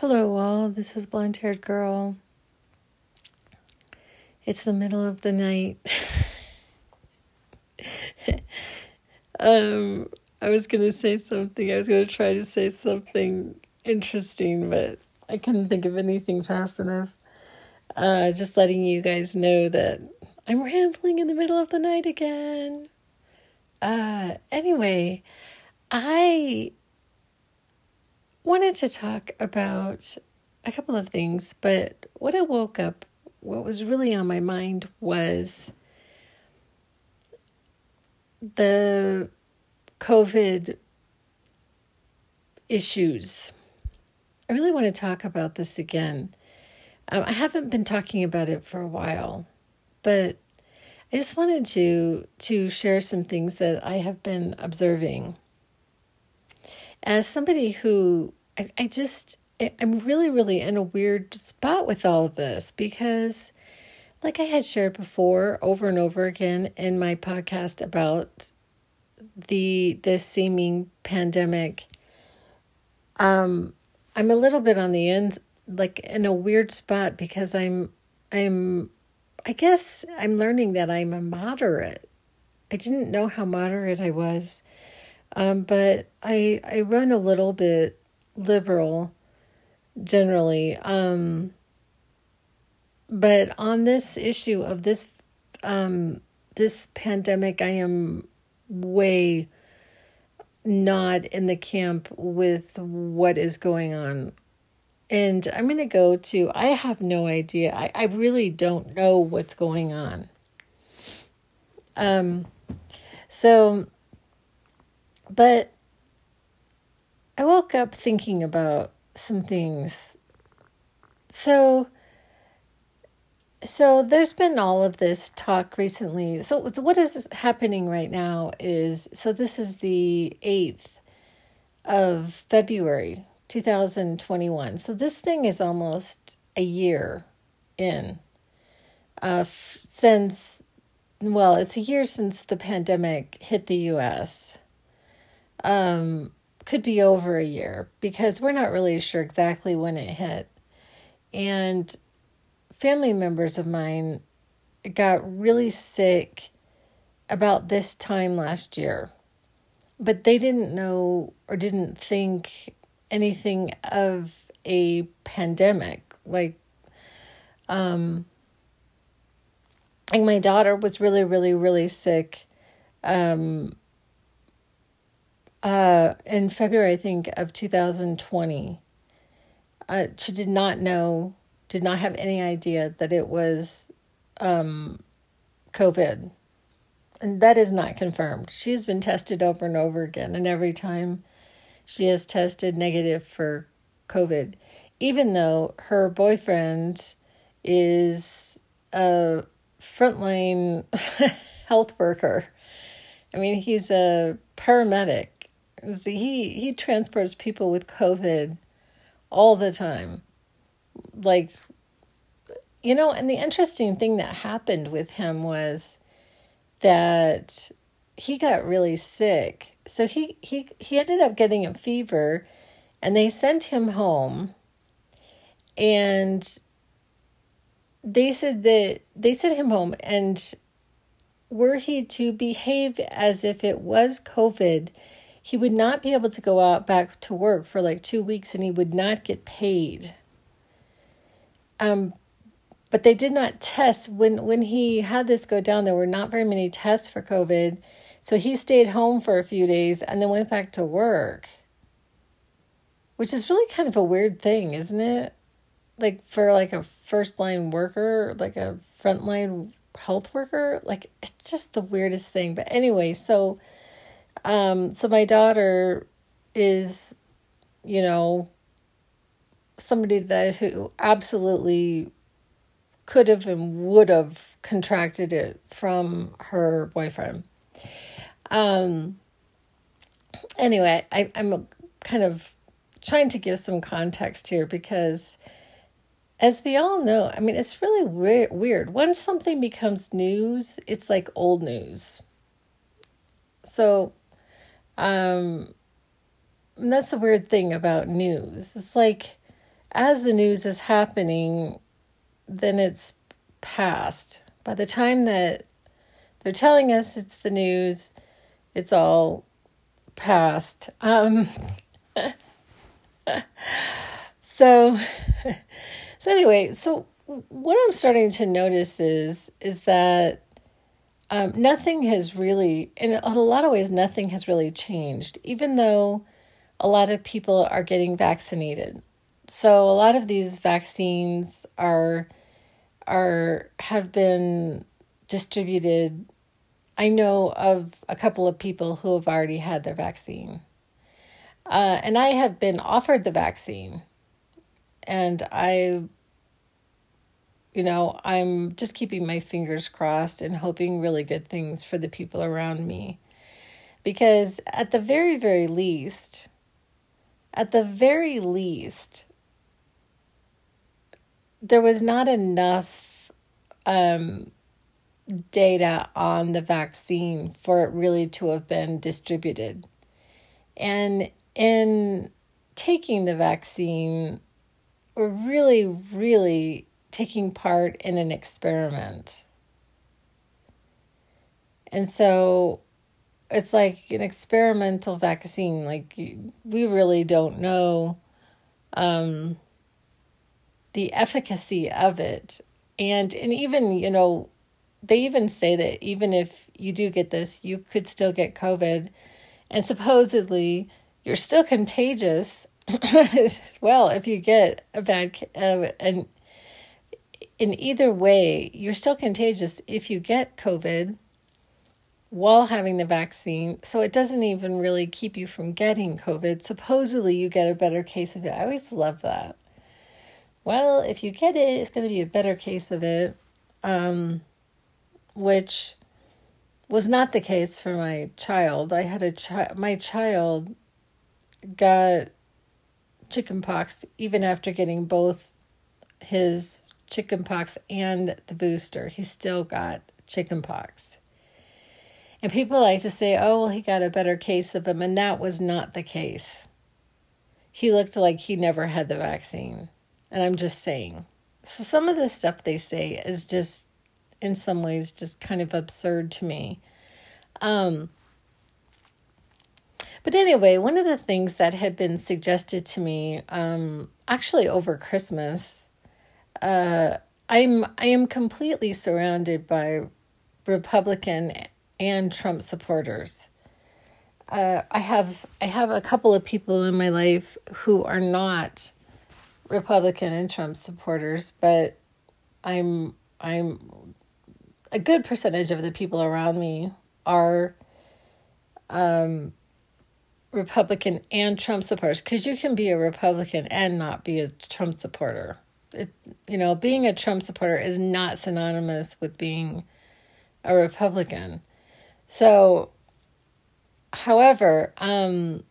Hello, all. This is Blonde Haired Girl. It's the middle of the night. um, I was going to say something. I was going to try to say something interesting, but I couldn't think of anything fast enough. Uh, just letting you guys know that I'm rambling in the middle of the night again. Uh, anyway, I wanted to talk about a couple of things, but when I woke up, what was really on my mind was the COVID issues. I really want to talk about this again. Um, I haven't been talking about it for a while, but I just wanted to to share some things that I have been observing. As somebody who I, I just I'm really really in a weird spot with all of this because like I had shared before over and over again in my podcast about the the seeming pandemic um I'm a little bit on the end like in a weird spot because I'm I'm I guess I'm learning that I'm a moderate. I didn't know how moderate I was. Um, but I I run a little bit liberal generally. Um, but on this issue of this um, this pandemic, I am way not in the camp with what is going on. And I'm going to go to, I have no idea. I, I really don't know what's going on. Um, so, but I woke up thinking about some things. So, so there's been all of this talk recently. So, so what is happening right now is so this is the 8th of February 2021. So this thing is almost a year in. Uh, f- since well, it's a year since the pandemic hit the US. Um could be over a year because we're not really sure exactly when it hit. And family members of mine got really sick about this time last year, but they didn't know or didn't think anything of a pandemic. Like, um, like my daughter was really, really, really sick. Um, uh, in February, I think, of 2020. Uh, she did not know, did not have any idea that it was um, COVID. And that is not confirmed. She has been tested over and over again, and every time she has tested negative for COVID, even though her boyfriend is a frontline health worker. I mean, he's a paramedic he he transports people with COVID all the time. Like you know, and the interesting thing that happened with him was that he got really sick. So he he he ended up getting a fever and they sent him home and they said that they sent him home and were he to behave as if it was COVID, he would not be able to go out back to work for like two weeks and he would not get paid. Um, but they did not test when when he had this go down. There were not very many tests for COVID, so he stayed home for a few days and then went back to work. Which is really kind of a weird thing, isn't it? Like for like a first line worker, like a frontline health worker, like it's just the weirdest thing. But anyway, so um, so my daughter is, you know, somebody that who absolutely could have and would have contracted it from her boyfriend. Um, anyway, I, I'm kind of trying to give some context here because, as we all know, I mean, it's really re- weird. Once something becomes news, it's like old news. So, um, and that's the weird thing about news. It's like as the news is happening, then it's past. By the time that they're telling us it's the news, it's all past. Um, so, so anyway, so what I'm starting to notice is is that um, nothing has really, in a lot of ways, nothing has really changed, even though a lot of people are getting vaccinated. So a lot of these vaccines are are have been distributed. I know of a couple of people who have already had their vaccine. Uh, and I have been offered the vaccine. And I, you know, I'm just keeping my fingers crossed and hoping really good things for the people around me. Because at the very, very least, at the very least, there was not enough um, data on the vaccine for it really to have been distributed. And in taking the vaccine, we're really, really taking part in an experiment. And so it's like an experimental vaccine. Like, we really don't know um, the efficacy of it. And, and even, you know, they even say that even if you do get this, you could still get COVID. And supposedly, you're still contagious. well, if you get a bad, uh, and in either way, you're still contagious if you get COVID while having the vaccine. So it doesn't even really keep you from getting COVID. Supposedly, you get a better case of it. I always love that. Well, if you get it, it's going to be a better case of it. Um, which was not the case for my child. I had a child, my child got chickenpox even after getting both his chickenpox and the booster. He still got chickenpox. And people like to say, oh, well, he got a better case of him. And that was not the case. He looked like he never had the vaccine. And I'm just saying. So some of the stuff they say is just in some ways just kind of absurd to me. Um, but anyway, one of the things that had been suggested to me, um, actually over Christmas, uh, I'm I am completely surrounded by Republican and Trump supporters. Uh, I have I have a couple of people in my life who are not Republican and Trump supporters, but I'm I'm a good percentage of the people around me are um, Republican and Trump supporters because you can be a Republican and not be a Trump supporter. It, you know, being a Trump supporter is not synonymous with being a Republican. So, however, um,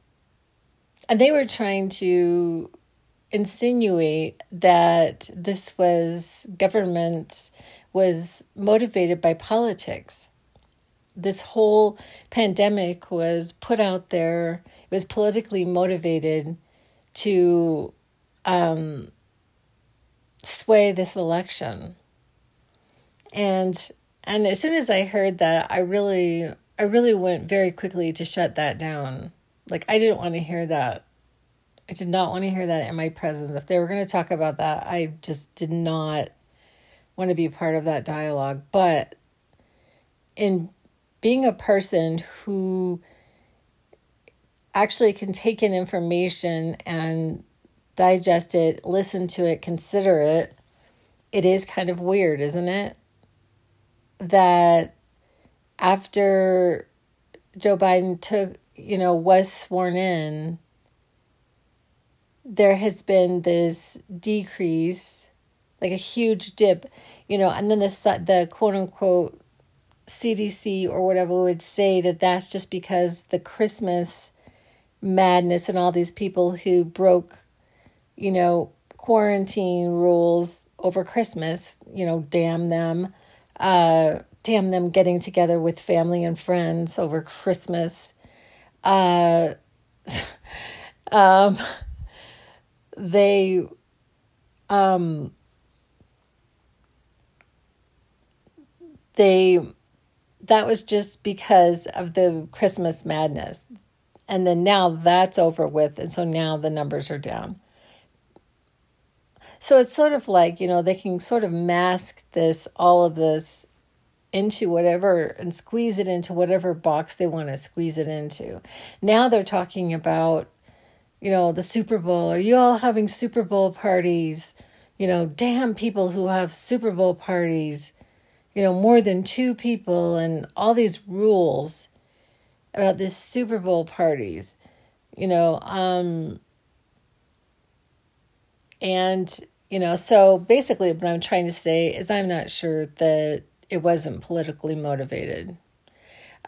and they were trying to insinuate that this was government was motivated by politics. This whole pandemic was put out there, it was politically motivated to um, sway this election. And and as soon as I heard that, I really I really went very quickly to shut that down. Like I didn't want to hear that. I did not want to hear that in my presence. If they were going to talk about that, I just did not want to be part of that dialogue. But in being a person who actually can take in information and digest it, listen to it, consider it, it is kind of weird, isn't it? That after Joe Biden took, you know, was sworn in, there has been this decrease like a huge dip, you know, and then the the quote unquote CDC or whatever would say that that's just because the Christmas madness and all these people who broke, you know, quarantine rules over Christmas, you know, damn them, uh, damn them getting together with family and friends over Christmas. Uh, um, they um, they that was just because of the Christmas madness. And then now that's over with. And so now the numbers are down. So it's sort of like, you know, they can sort of mask this, all of this into whatever and squeeze it into whatever box they want to squeeze it into. Now they're talking about, you know, the Super Bowl. Are you all having Super Bowl parties? You know, damn people who have Super Bowl parties you know, more than two people and all these rules about this Super Bowl parties, you know, um, and, you know, so basically what I'm trying to say is I'm not sure that it wasn't politically motivated.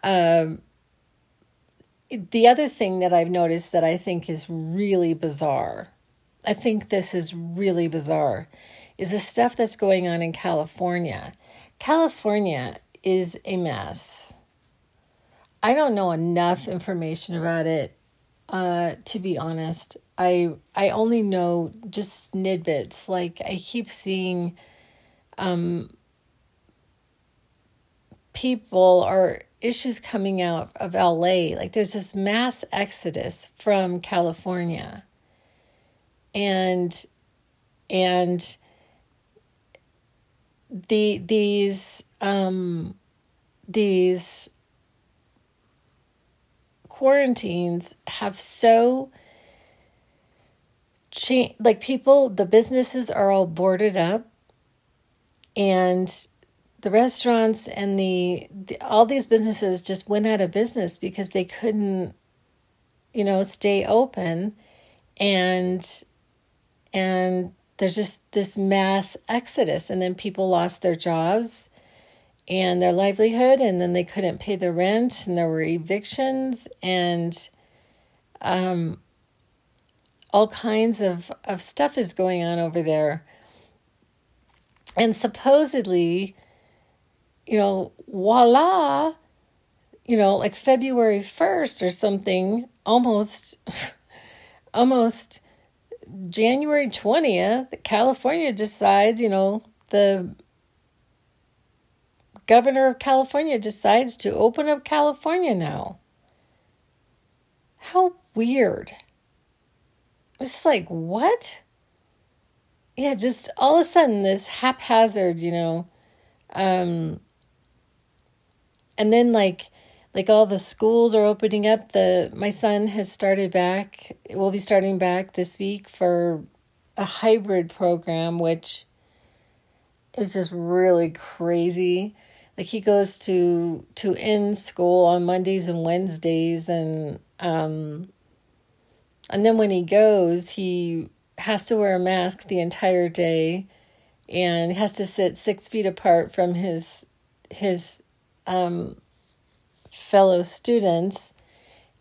Um, the other thing that I've noticed that I think is really bizarre, I think this is really bizarre, is the stuff that's going on in California. California is a mess. I don't know enough information about it uh, to be honest. I I only know just snidbits. Like I keep seeing um, people or issues coming out of LA. Like there's this mass exodus from California. And and the these um these quarantines have so changed like people the businesses are all boarded up and the restaurants and the, the, all these businesses just went out of business because they couldn't you know stay open and and there's just this mass exodus and then people lost their jobs and their livelihood and then they couldn't pay the rent and there were evictions and um, all kinds of, of stuff is going on over there. And supposedly you know voila you know like february 1st or something almost almost January 20th, California decides, you know, the governor of California decides to open up California now. How weird. It's like, what? Yeah, just all of a sudden, this haphazard, you know. Um, and then, like, like all the schools are opening up the my son has started back will be starting back this week for a hybrid program which is just really crazy like he goes to to in school on mondays and wednesdays and um and then when he goes he has to wear a mask the entire day and has to sit six feet apart from his his um fellow students.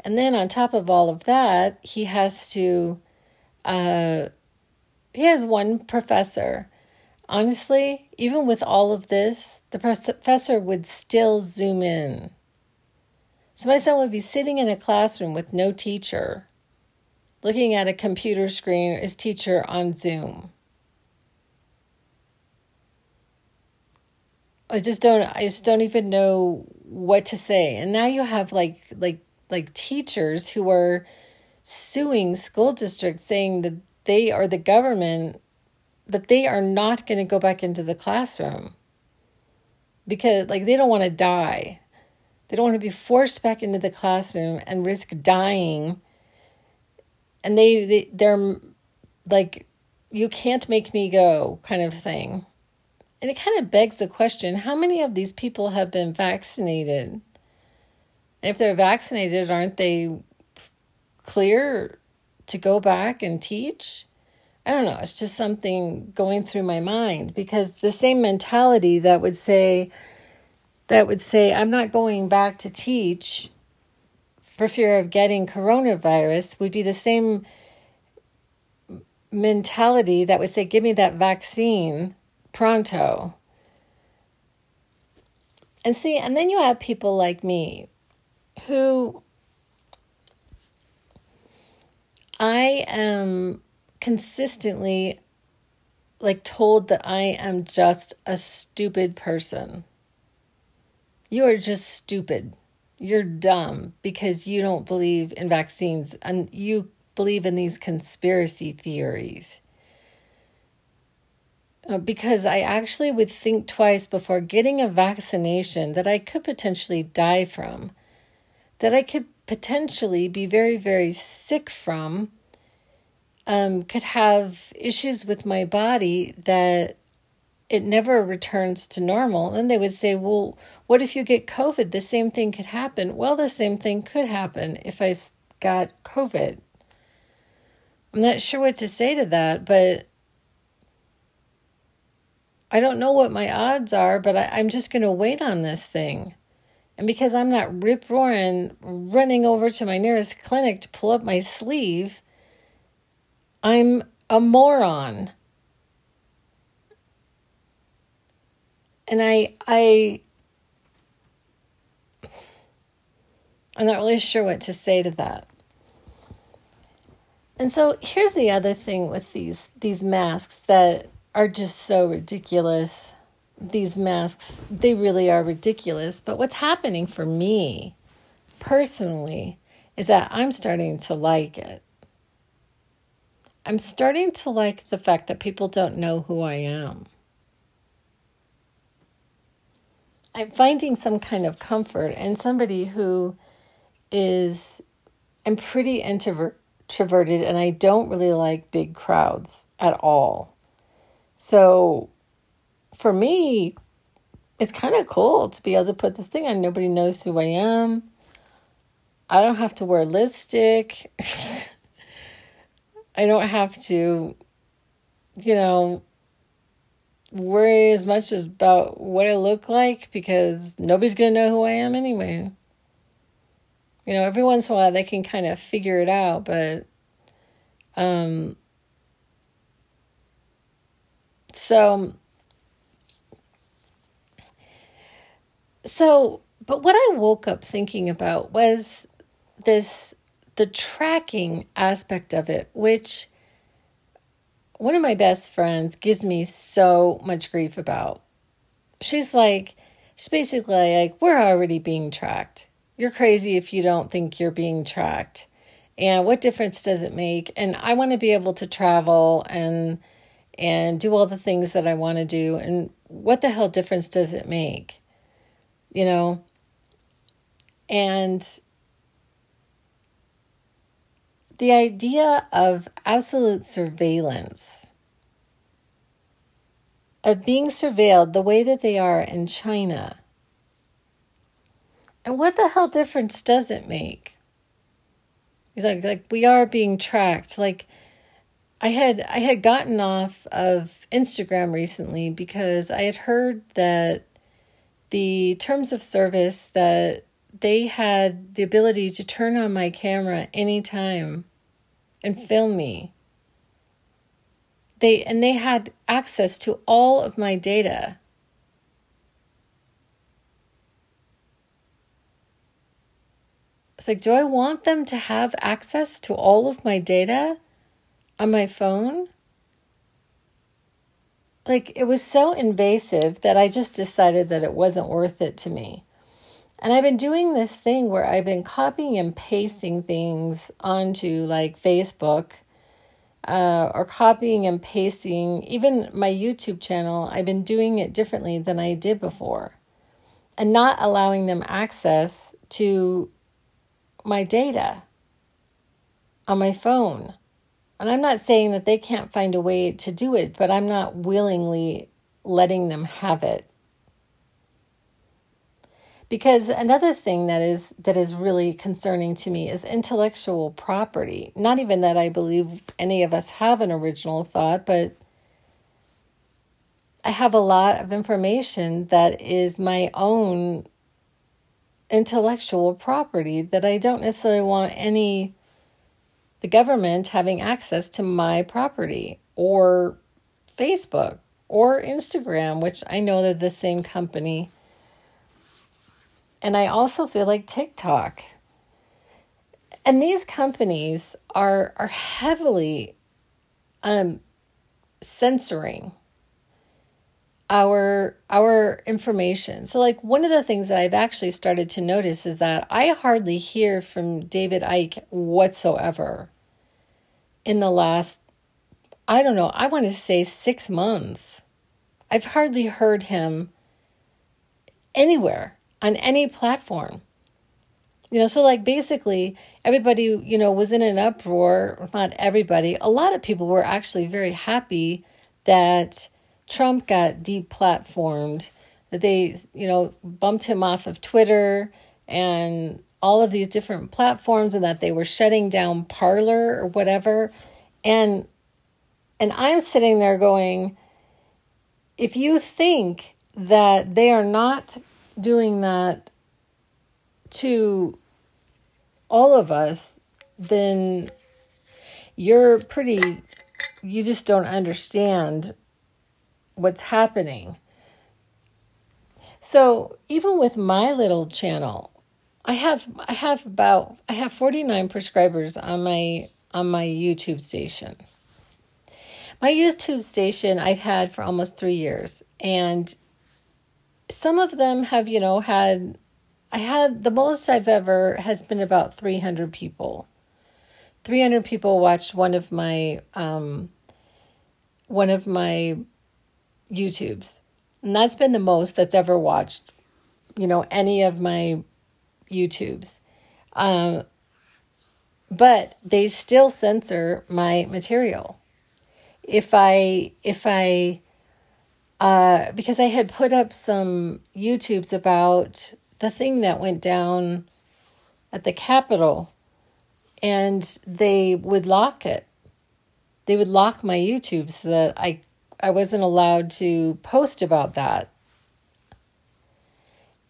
And then on top of all of that, he has to, uh, he has one professor. Honestly, even with all of this, the professor would still zoom in. So my son would be sitting in a classroom with no teacher, looking at a computer screen, his teacher on Zoom. I just don't I just don't even know what to say. And now you have like like like teachers who are suing school districts saying that they are the government that they are not going to go back into the classroom because like they don't want to die. They don't want to be forced back into the classroom and risk dying. And they, they they're like you can't make me go kind of thing. And it kind of begs the question how many of these people have been vaccinated? And if they're vaccinated, aren't they clear to go back and teach? I don't know. It's just something going through my mind because the same mentality that would say, that would say, I'm not going back to teach for fear of getting coronavirus would be the same mentality that would say, give me that vaccine pronto. And see, and then you have people like me who I am consistently like told that I am just a stupid person. You are just stupid. You're dumb because you don't believe in vaccines and you believe in these conspiracy theories. Uh, because I actually would think twice before getting a vaccination that I could potentially die from, that I could potentially be very, very sick from, um, could have issues with my body that it never returns to normal. And they would say, well, what if you get COVID? The same thing could happen. Well, the same thing could happen if I got COVID. I'm not sure what to say to that, but I don't know what my odds are, but I, am just going to wait on this thing. And because I'm not rip roaring, running over to my nearest clinic to pull up my sleeve, I'm a moron. And I, I, I'm not really sure what to say to that. And so here's the other thing with these these masks that are just so ridiculous. These masks, they really are ridiculous. But what's happening for me personally is that I'm starting to like it. I'm starting to like the fact that people don't know who I am. I'm finding some kind of comfort in somebody who is, I'm pretty introverted and I don't really like big crowds at all. So for me, it's kind of cool to be able to put this thing on. Nobody knows who I am. I don't have to wear lipstick. I don't have to, you know, worry as much as about what I look like because nobody's going to know who I am anyway. You know, every once in a while they can kind of figure it out, but um so, so, but what I woke up thinking about was this the tracking aspect of it, which one of my best friends gives me so much grief about. She's like, she's basically like, we're already being tracked. You're crazy if you don't think you're being tracked. And what difference does it make? And I want to be able to travel and and do all the things that I want to do. And what the hell difference does it make? You know? And the idea of absolute surveillance, of being surveilled the way that they are in China. And what the hell difference does it make? He's like, like we are being tracked. Like, I had I had gotten off of Instagram recently because I had heard that the terms of service that they had the ability to turn on my camera anytime and film me. They and they had access to all of my data. It's like, do I want them to have access to all of my data? on my phone. Like it was so invasive that I just decided that it wasn't worth it to me. And I've been doing this thing where I've been copying and pasting things onto like Facebook uh, or copying and pasting, even my YouTube channel. I've been doing it differently than I did before and not allowing them access to my data on my phone. And I'm not saying that they can't find a way to do it, but I'm not willingly letting them have it. Because another thing that is that is really concerning to me is intellectual property. Not even that I believe any of us have an original thought, but I have a lot of information that is my own intellectual property that I don't necessarily want any the government having access to my property or Facebook or Instagram, which I know they're the same company. And I also feel like TikTok. And these companies are are heavily um censoring our our information. So like one of the things that I've actually started to notice is that I hardly hear from David Icke whatsoever in the last I don't know, I want to say 6 months. I've hardly heard him anywhere on any platform. You know, so like basically everybody, you know, was in an uproar, not everybody. A lot of people were actually very happy that Trump got deplatformed, that they, you know, bumped him off of Twitter and all of these different platforms and that they were shutting down Parler or whatever. And and I'm sitting there going, if you think that they are not doing that to all of us, then you're pretty, you just don't understand what's happening. So even with my little channel, I have I have about I have 49 prescribers on my on my YouTube station. My YouTube station I've had for almost 3 years and some of them have, you know, had I had the most I've ever has been about 300 people. 300 people watched one of my um one of my YouTubes. And that's been the most that's ever watched, you know, any of my YouTubes. Um, but they still censor my material. If I, if I, uh, because I had put up some YouTubes about the thing that went down at the Capitol, and they would lock it. They would lock my YouTube so that I I wasn't allowed to post about that.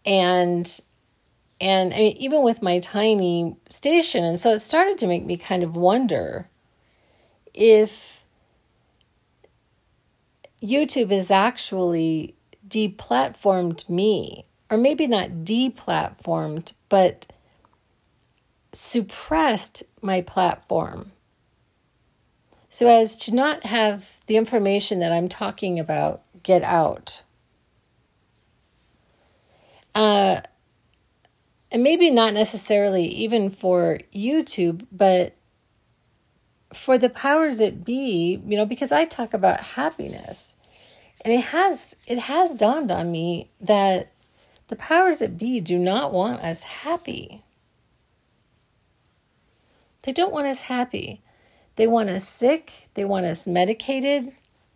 And and I mean even with my tiny station and so it started to make me kind of wonder if YouTube is actually deplatformed me or maybe not deplatformed but suppressed my platform so as to not have the information that I'm talking about get out. Uh, and maybe not necessarily even for YouTube, but for the powers that be, you know, because I talk about happiness. And it has it has dawned on me that the powers that be do not want us happy. They don't want us happy. They want us sick. They want us medicated.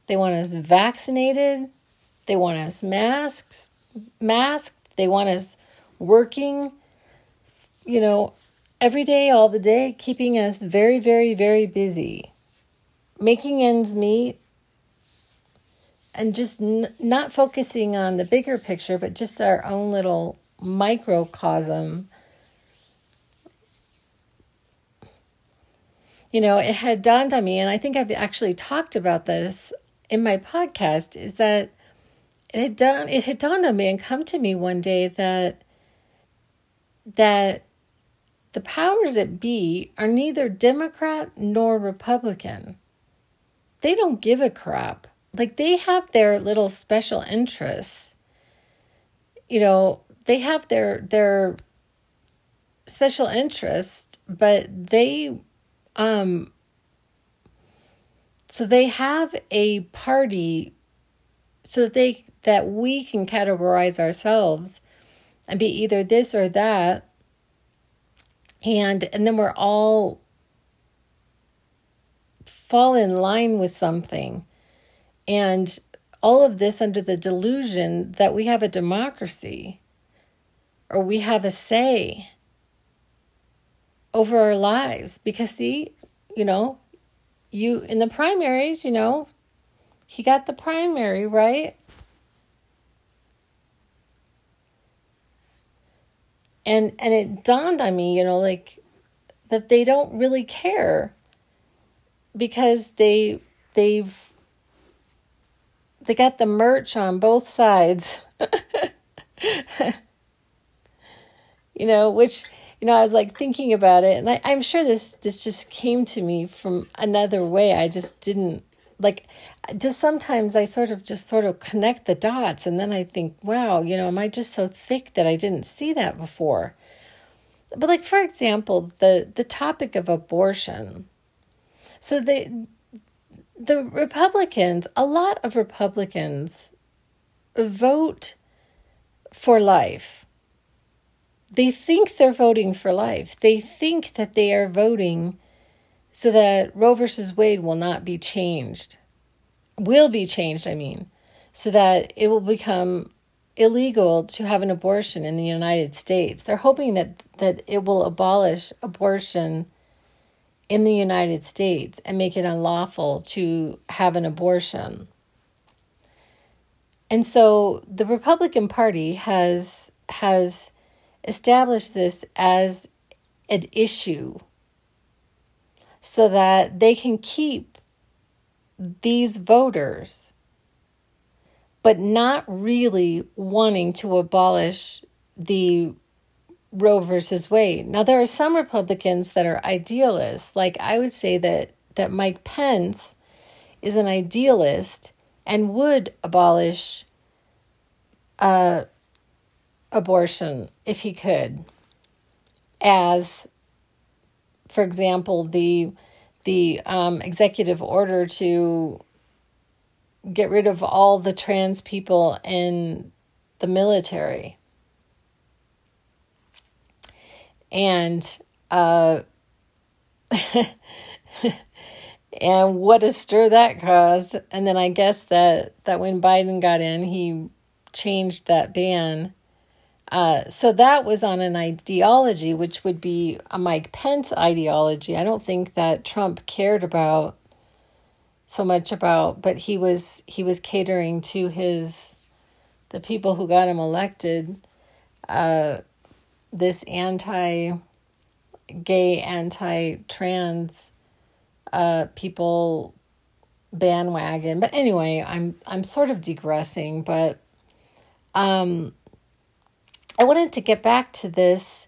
They want us vaccinated. They want us masks, masked. They want us working, you know, every day, all the day, keeping us very, very, very busy, making ends meet, and just n- not focusing on the bigger picture, but just our own little microcosm. You know, it had dawned on me, and I think I've actually talked about this in my podcast, is that it had done it had dawned on me and come to me one day that that the powers that be are neither Democrat nor Republican. They don't give a crap. Like they have their little special interests. You know, they have their their special interest, but they um, so they have a party so that they that we can categorize ourselves and be either this or that and and then we're all fall in line with something. And all of this under the delusion that we have a democracy or we have a say over our lives. Because see you know you in the primaries you know he got the primary right and and it dawned on me you know like that they don't really care because they they've they got the merch on both sides you know which you know, I was like thinking about it, and I, I'm sure this this just came to me from another way. I just didn't like just sometimes I sort of just sort of connect the dots and then I think, wow, you know, am I just so thick that I didn't see that before? But like for example, the the topic of abortion. So the the Republicans, a lot of Republicans vote for life. They think they're voting for life. They think that they are voting so that Roe versus Wade will not be changed. Will be changed, I mean, so that it will become illegal to have an abortion in the United States. They're hoping that, that it will abolish abortion in the United States and make it unlawful to have an abortion. And so the Republican Party has has established this as an issue so that they can keep these voters, but not really wanting to abolish the Roe versus Wade. Now, there are some Republicans that are idealists. Like I would say that, that Mike Pence is an idealist and would abolish uh, abortion if he could, as for example, the the um, executive order to get rid of all the trans people in the military. And uh, and what a stir that caused. And then I guess that that when Biden got in, he changed that ban uh, so that was on an ideology, which would be a Mike Pence ideology. I don't think that Trump cared about so much about, but he was he was catering to his the people who got him elected. Uh, this anti gay, anti trans uh, people bandwagon. But anyway, I'm I'm sort of digressing, but um I wanted to get back to this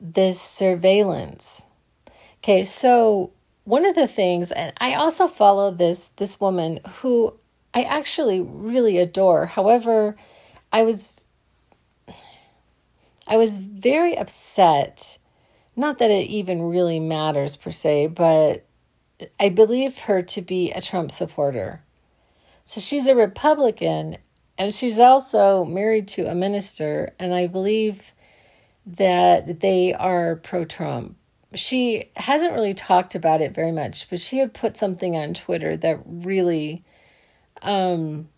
this surveillance. Okay, so one of the things and I also follow this this woman who I actually really adore. However, I was I was very upset. Not that it even really matters per se, but I believe her to be a Trump supporter. So she's a Republican and she's also married to a minister, and I believe that they are pro Trump. She hasn't really talked about it very much, but she had put something on Twitter that really um,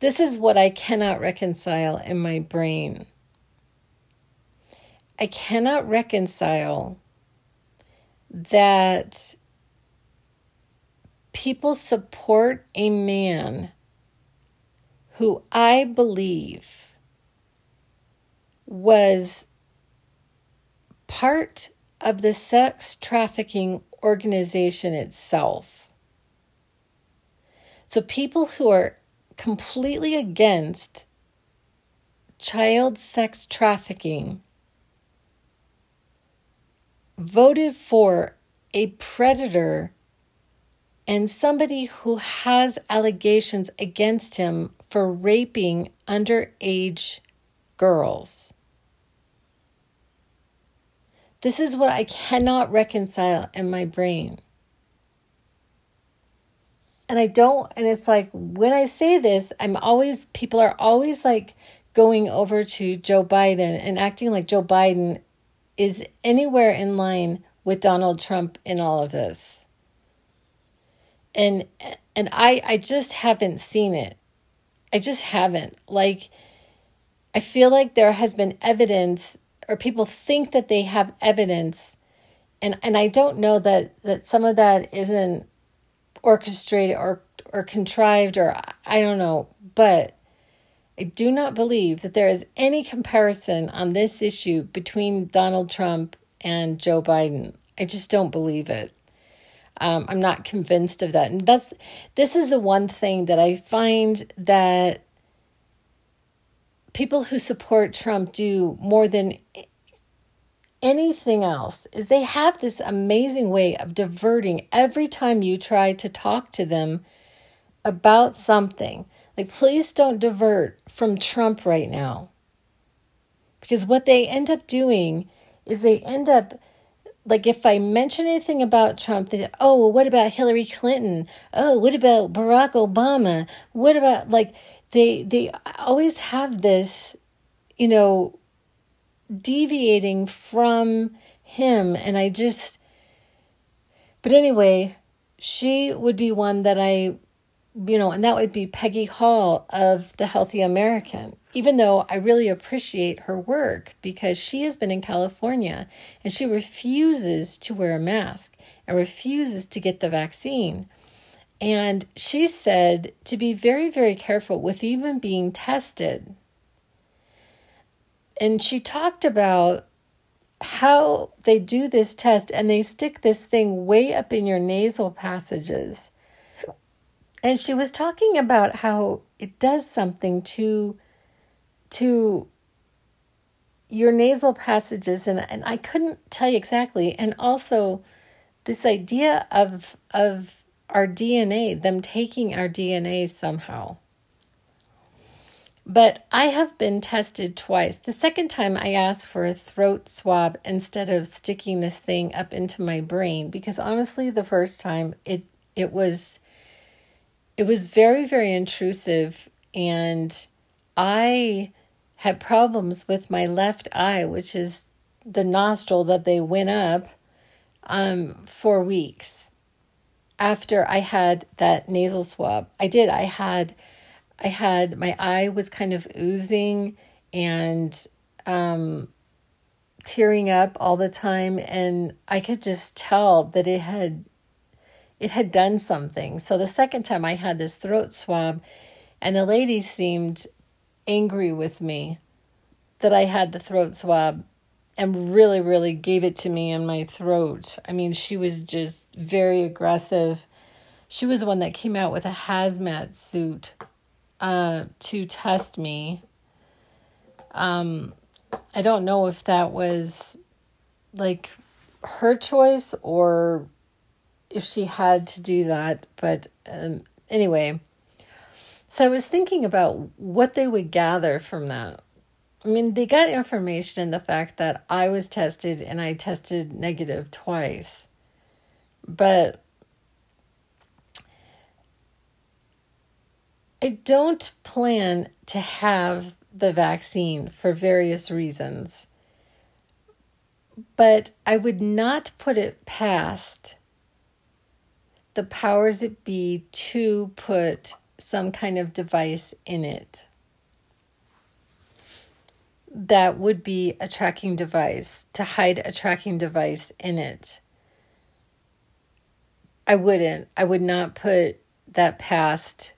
this is what I cannot reconcile in my brain. I cannot reconcile that people support a man who I believe was part of the sex trafficking organization itself. So, people who are completely against child sex trafficking voted for a predator and somebody who has allegations against him for raping underage girls. This is what I cannot reconcile in my brain. And I don't, and it's like when I say this, I'm always, people are always like going over to Joe Biden and acting like Joe Biden is anywhere in line with Donald Trump in all of this and and I I just haven't seen it. I just haven't. Like I feel like there has been evidence or people think that they have evidence and and I don't know that that some of that isn't orchestrated or or contrived or I don't know, but I do not believe that there is any comparison on this issue between Donald Trump and Joe Biden. I just don't believe it. Um, I'm not convinced of that. And that's this is the one thing that I find that people who support Trump do more than anything else is they have this amazing way of diverting every time you try to talk to them about something. Like, please don't divert from Trump right now. Because what they end up doing is they end up, like, if I mention anything about Trump, they oh, well, what about Hillary Clinton? Oh, what about Barack Obama? What about, like, they, they always have this, you know, deviating from him. And I just, but anyway, she would be one that I you know, and that would be Peggy Hall of The Healthy American, even though I really appreciate her work because she has been in California and she refuses to wear a mask and refuses to get the vaccine. And she said to be very, very careful with even being tested. And she talked about how they do this test and they stick this thing way up in your nasal passages and she was talking about how it does something to to your nasal passages and and I couldn't tell you exactly and also this idea of of our DNA them taking our DNA somehow but I have been tested twice. The second time I asked for a throat swab instead of sticking this thing up into my brain because honestly the first time it it was it was very, very intrusive. And I had problems with my left eye, which is the nostril that they went up um, for weeks after I had that nasal swab. I did. I had, I had my eye was kind of oozing and um, tearing up all the time, and I could just tell that it had it had done something. So the second time I had this throat swab, and the lady seemed angry with me that I had the throat swab and really, really gave it to me in my throat. I mean, she was just very aggressive. She was the one that came out with a hazmat suit uh, to test me. Um, I don't know if that was like her choice or if she had to do that. But um, anyway, so I was thinking about what they would gather from that. I mean, they got information in the fact that I was tested and I tested negative twice. But I don't plan to have the vaccine for various reasons. But I would not put it past the powers that be to put some kind of device in it that would be a tracking device, to hide a tracking device in it. I wouldn't. I would not put that past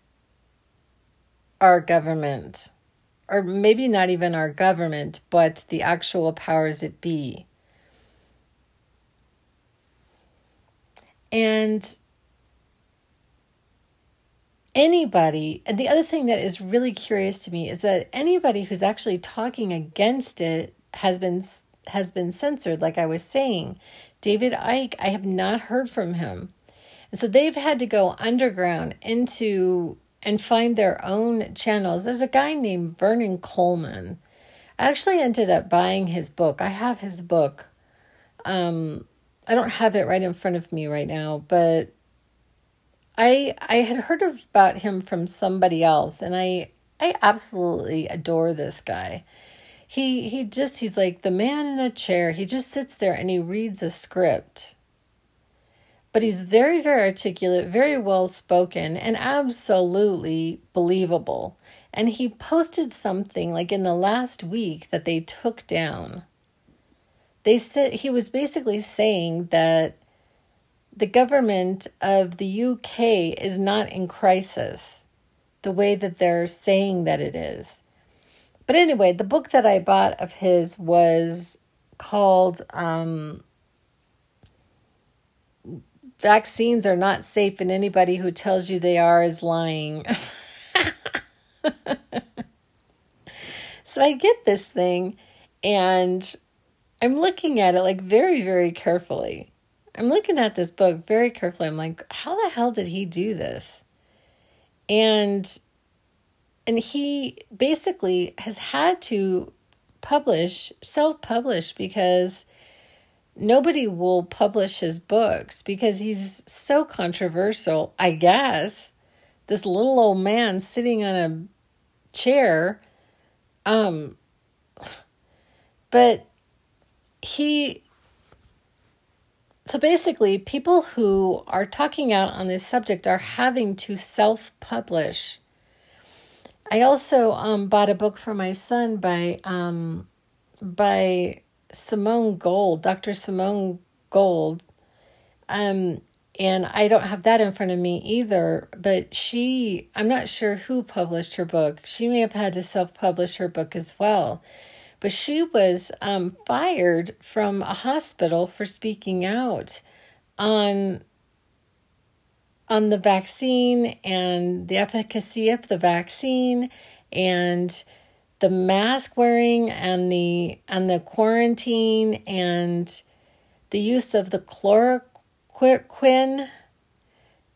our government, or maybe not even our government, but the actual powers that be. And anybody and the other thing that is really curious to me is that anybody who's actually talking against it has been has been censored like i was saying. David Icke, i have not heard from him. And so they've had to go underground into and find their own channels. There's a guy named vernon coleman. I actually ended up buying his book. I have his book. Um i don't have it right in front of me right now but I I had heard about him from somebody else and I I absolutely adore this guy. He he just he's like the man in a chair. He just sits there and he reads a script. But he's very very articulate, very well spoken and absolutely believable. And he posted something like in the last week that they took down. They said he was basically saying that the government of the UK is not in crisis the way that they're saying that it is. But anyway, the book that I bought of his was called um, Vaccines Are Not Safe, and anybody who tells you they are is lying. so I get this thing, and I'm looking at it like very, very carefully. I'm looking at this book very carefully. I'm like, how the hell did he do this? And and he basically has had to publish, self-publish because nobody will publish his books because he's so controversial, I guess. This little old man sitting on a chair um but he so basically people who are talking out on this subject are having to self-publish. I also um, bought a book for my son by um, by simone gold dr simone gold. Um, and i don't have that in front of me either but she i'm not sure who published her book. She may have had to self-publish her book as well but she was um, fired from a hospital for speaking out on on the vaccine and the efficacy of the vaccine and the mask wearing and the and the quarantine and the use of the chloroquine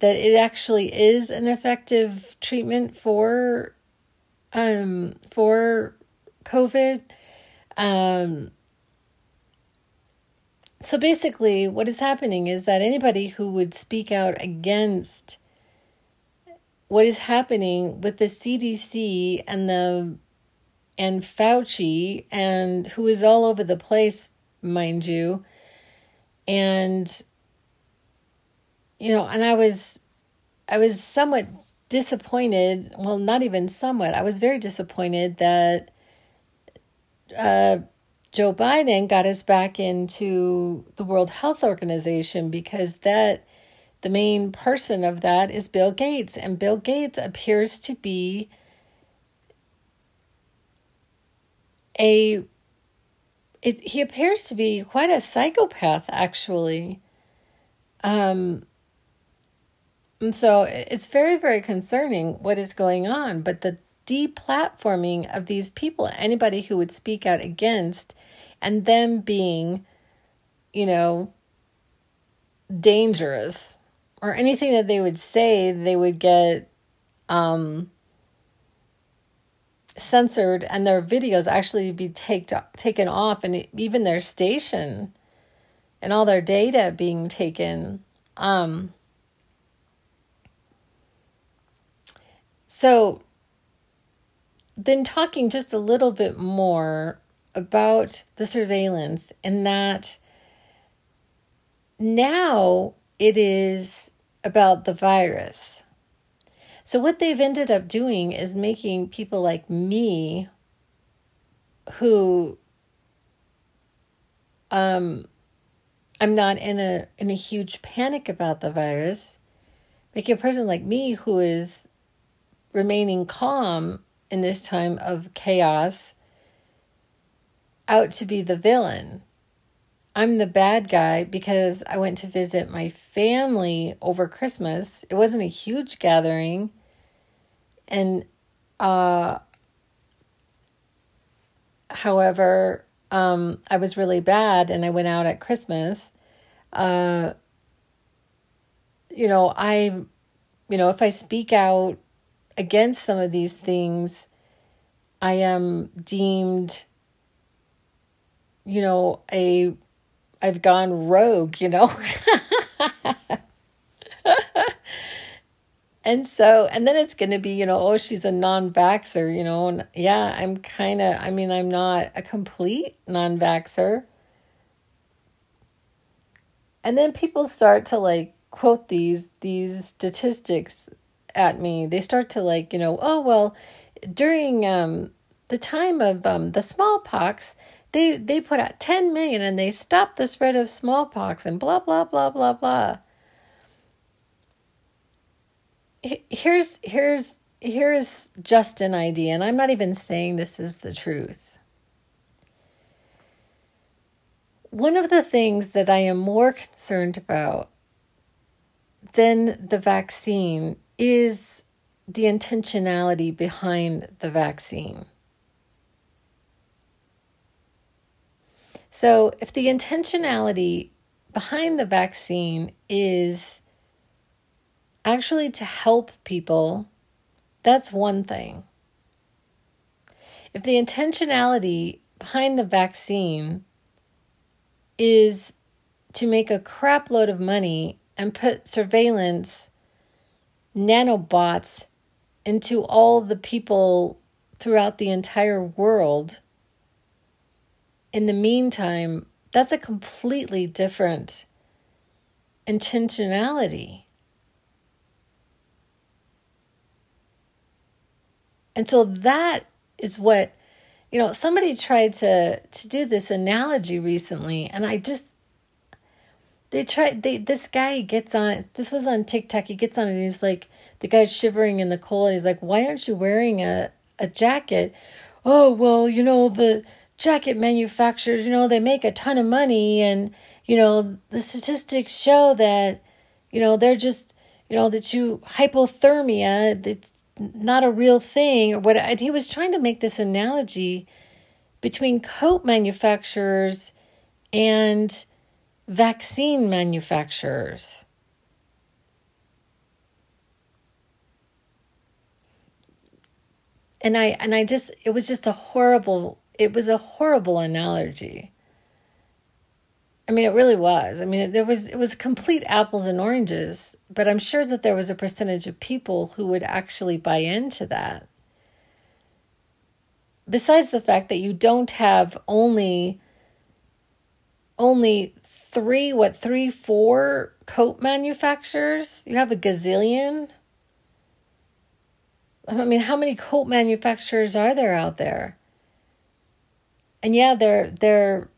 that it actually is an effective treatment for um for covid um, so basically, what is happening is that anybody who would speak out against what is happening with the CDC and the and Fauci and who is all over the place, mind you, and you know, and I was I was somewhat disappointed, well not even somewhat. I was very disappointed that uh, Joe Biden got us back into the World Health Organization because that the main person of that is Bill Gates, and Bill Gates appears to be a it, he appears to be quite a psychopath actually. Um and so it's very very concerning what is going on. But the deplatforming of these people, anybody who would speak out against, and them being, you know, dangerous or anything that they would say, they would get um, censored and their videos actually be take, taken off, and even their station and all their data being taken. Um, so then talking just a little bit more about the surveillance and that now it is about the virus. So, what they've ended up doing is making people like me who um, I'm not in a in a huge panic about the virus, making a person like me who is remaining calm in this time of chaos out to be the villain. I'm the bad guy because I went to visit my family over Christmas. It wasn't a huge gathering. And uh however, um I was really bad and I went out at Christmas. Uh you know, I you know, if I speak out against some of these things, I am deemed, you know, a I've gone rogue, you know. and so, and then it's going to be, you know, oh, she's a non vaxer you know. And yeah, I'm kind of, I mean, I'm not a complete non vaxer And then people start to like quote these these statistics at me. They start to like, you know, oh well, during um, the time of um, the smallpox, they they put out 10 million and they stopped the spread of smallpox and blah blah blah blah blah. Here's here's here's just an idea, and I'm not even saying this is the truth. One of the things that I am more concerned about than the vaccine is the intentionality behind the vaccine. So, if the intentionality behind the vaccine is actually to help people, that's one thing. If the intentionality behind the vaccine is to make a crap load of money and put surveillance nanobots into all the people throughout the entire world. In the meantime, that's a completely different intentionality. And so that is what, you know, somebody tried to to do this analogy recently and I just they try. they this guy gets on this was on TikTok. He gets on and he's like the guy's shivering in the cold and he's like, "Why aren't you wearing a a jacket?" Oh, well, you know, the jacket manufacturers, you know, they make a ton of money and you know, the statistics show that you know, they're just, you know, that you hypothermia, that's not a real thing or what and he was trying to make this analogy between coat manufacturers and vaccine manufacturers. And I and I just it was just a horrible it was a horrible analogy. I mean, it really was. I mean, there was it was complete apples and oranges, but I'm sure that there was a percentage of people who would actually buy into that. Besides the fact that you don't have only only three, what three, four coat manufacturers, you have a gazillion. I mean, how many coat manufacturers are there out there? And yeah, they're they're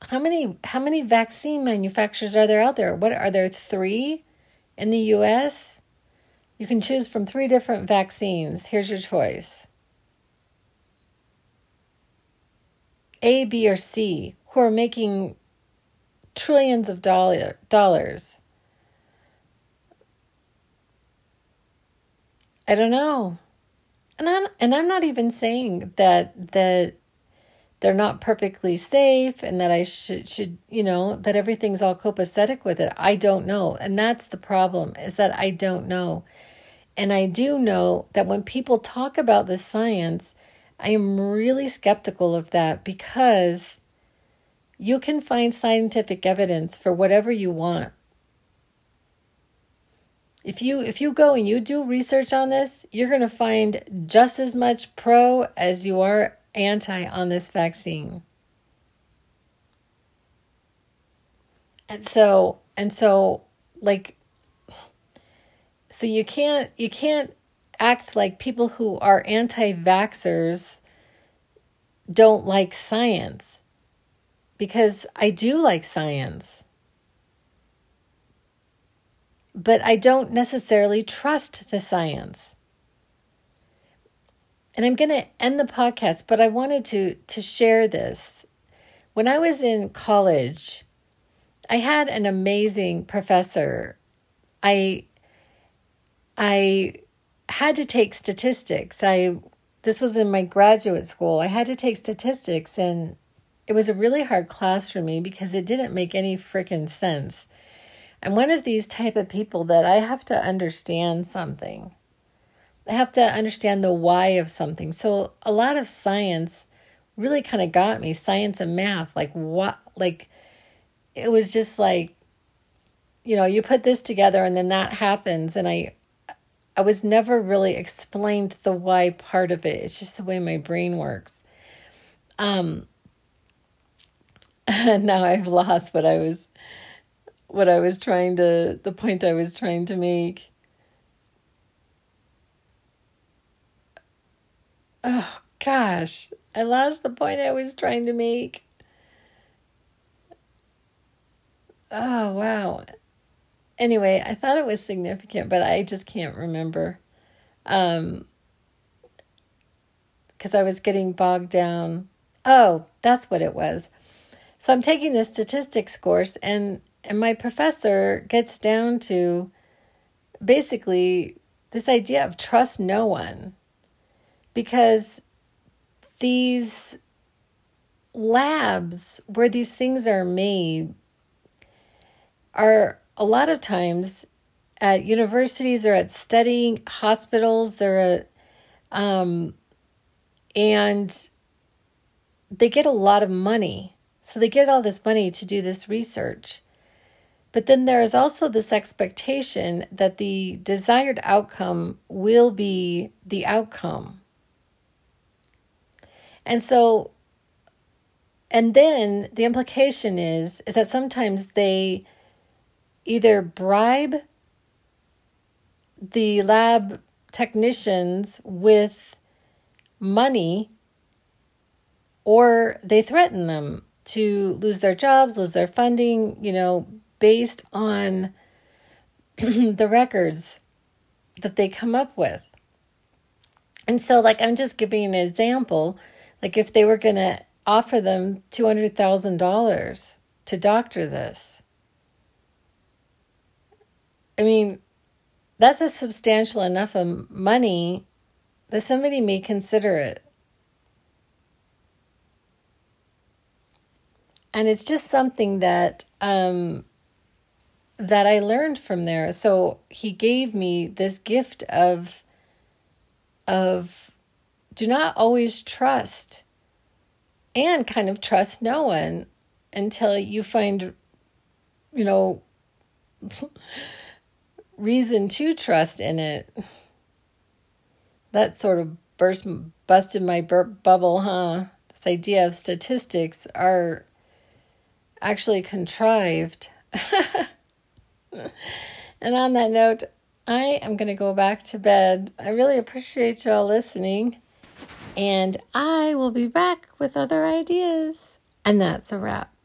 how many how many vaccine manufacturers are there out there? What are there 3 in the US? You can choose from 3 different vaccines. Here's your choice. A, B, or C, who are making trillions of dollar, dollars. I don't know. And I'm, and I'm not even saying that that they're not perfectly safe and that I should should you know that everything's all copacetic with it. I don't know. And that's the problem is that I don't know. And I do know that when people talk about the science, I am really skeptical of that because you can find scientific evidence for whatever you want. If you if you go and you do research on this, you're going to find just as much pro as you are anti on this vaccine. And so, and so, like, so you can't, you can't act like people who are anti vaxxers don't like science because I do like science. But I don't necessarily trust the science and I'm going to end the podcast, but I wanted to to share this. When I was in college, I had an amazing professor. I I had to take statistics. I this was in my graduate school. I had to take statistics and it was a really hard class for me because it didn't make any freaking sense. I'm one of these type of people that I have to understand something. I have to understand the why of something. So a lot of science really kind of got me, science and math. Like what like it was just like you know, you put this together and then that happens and I I was never really explained the why part of it. It's just the way my brain works. Um now I've lost what I was what I was trying to the point I was trying to make. Oh, gosh. I lost the point I was trying to make. Oh, wow. Anyway, I thought it was significant, but I just can't remember. Um, because I was getting bogged down. Oh, that's what it was. So I'm taking this statistics course, and and my professor gets down to basically this idea of trust no one because these labs where these things are made are a lot of times at universities or at studying hospitals. They're at, um, and they get a lot of money. So they get all this money to do this research. But then there is also this expectation that the desired outcome will be the outcome. And so and then the implication is is that sometimes they either bribe the lab technicians with money or they threaten them to lose their jobs, lose their funding, you know, based on the records that they come up with. And so, like, I'm just giving an example. Like, if they were going to offer them $200,000 to doctor this, I mean, that's a substantial enough of money that somebody may consider it. And it's just something that um, that I learned from there. So he gave me this gift of of do not always trust and kind of trust no one until you find you know reason to trust in it. That sort of burst busted my bur- bubble, huh? This idea of statistics are actually contrived. and on that note, I am going to go back to bed. I really appreciate y'all listening, and I will be back with other ideas. And that's a wrap.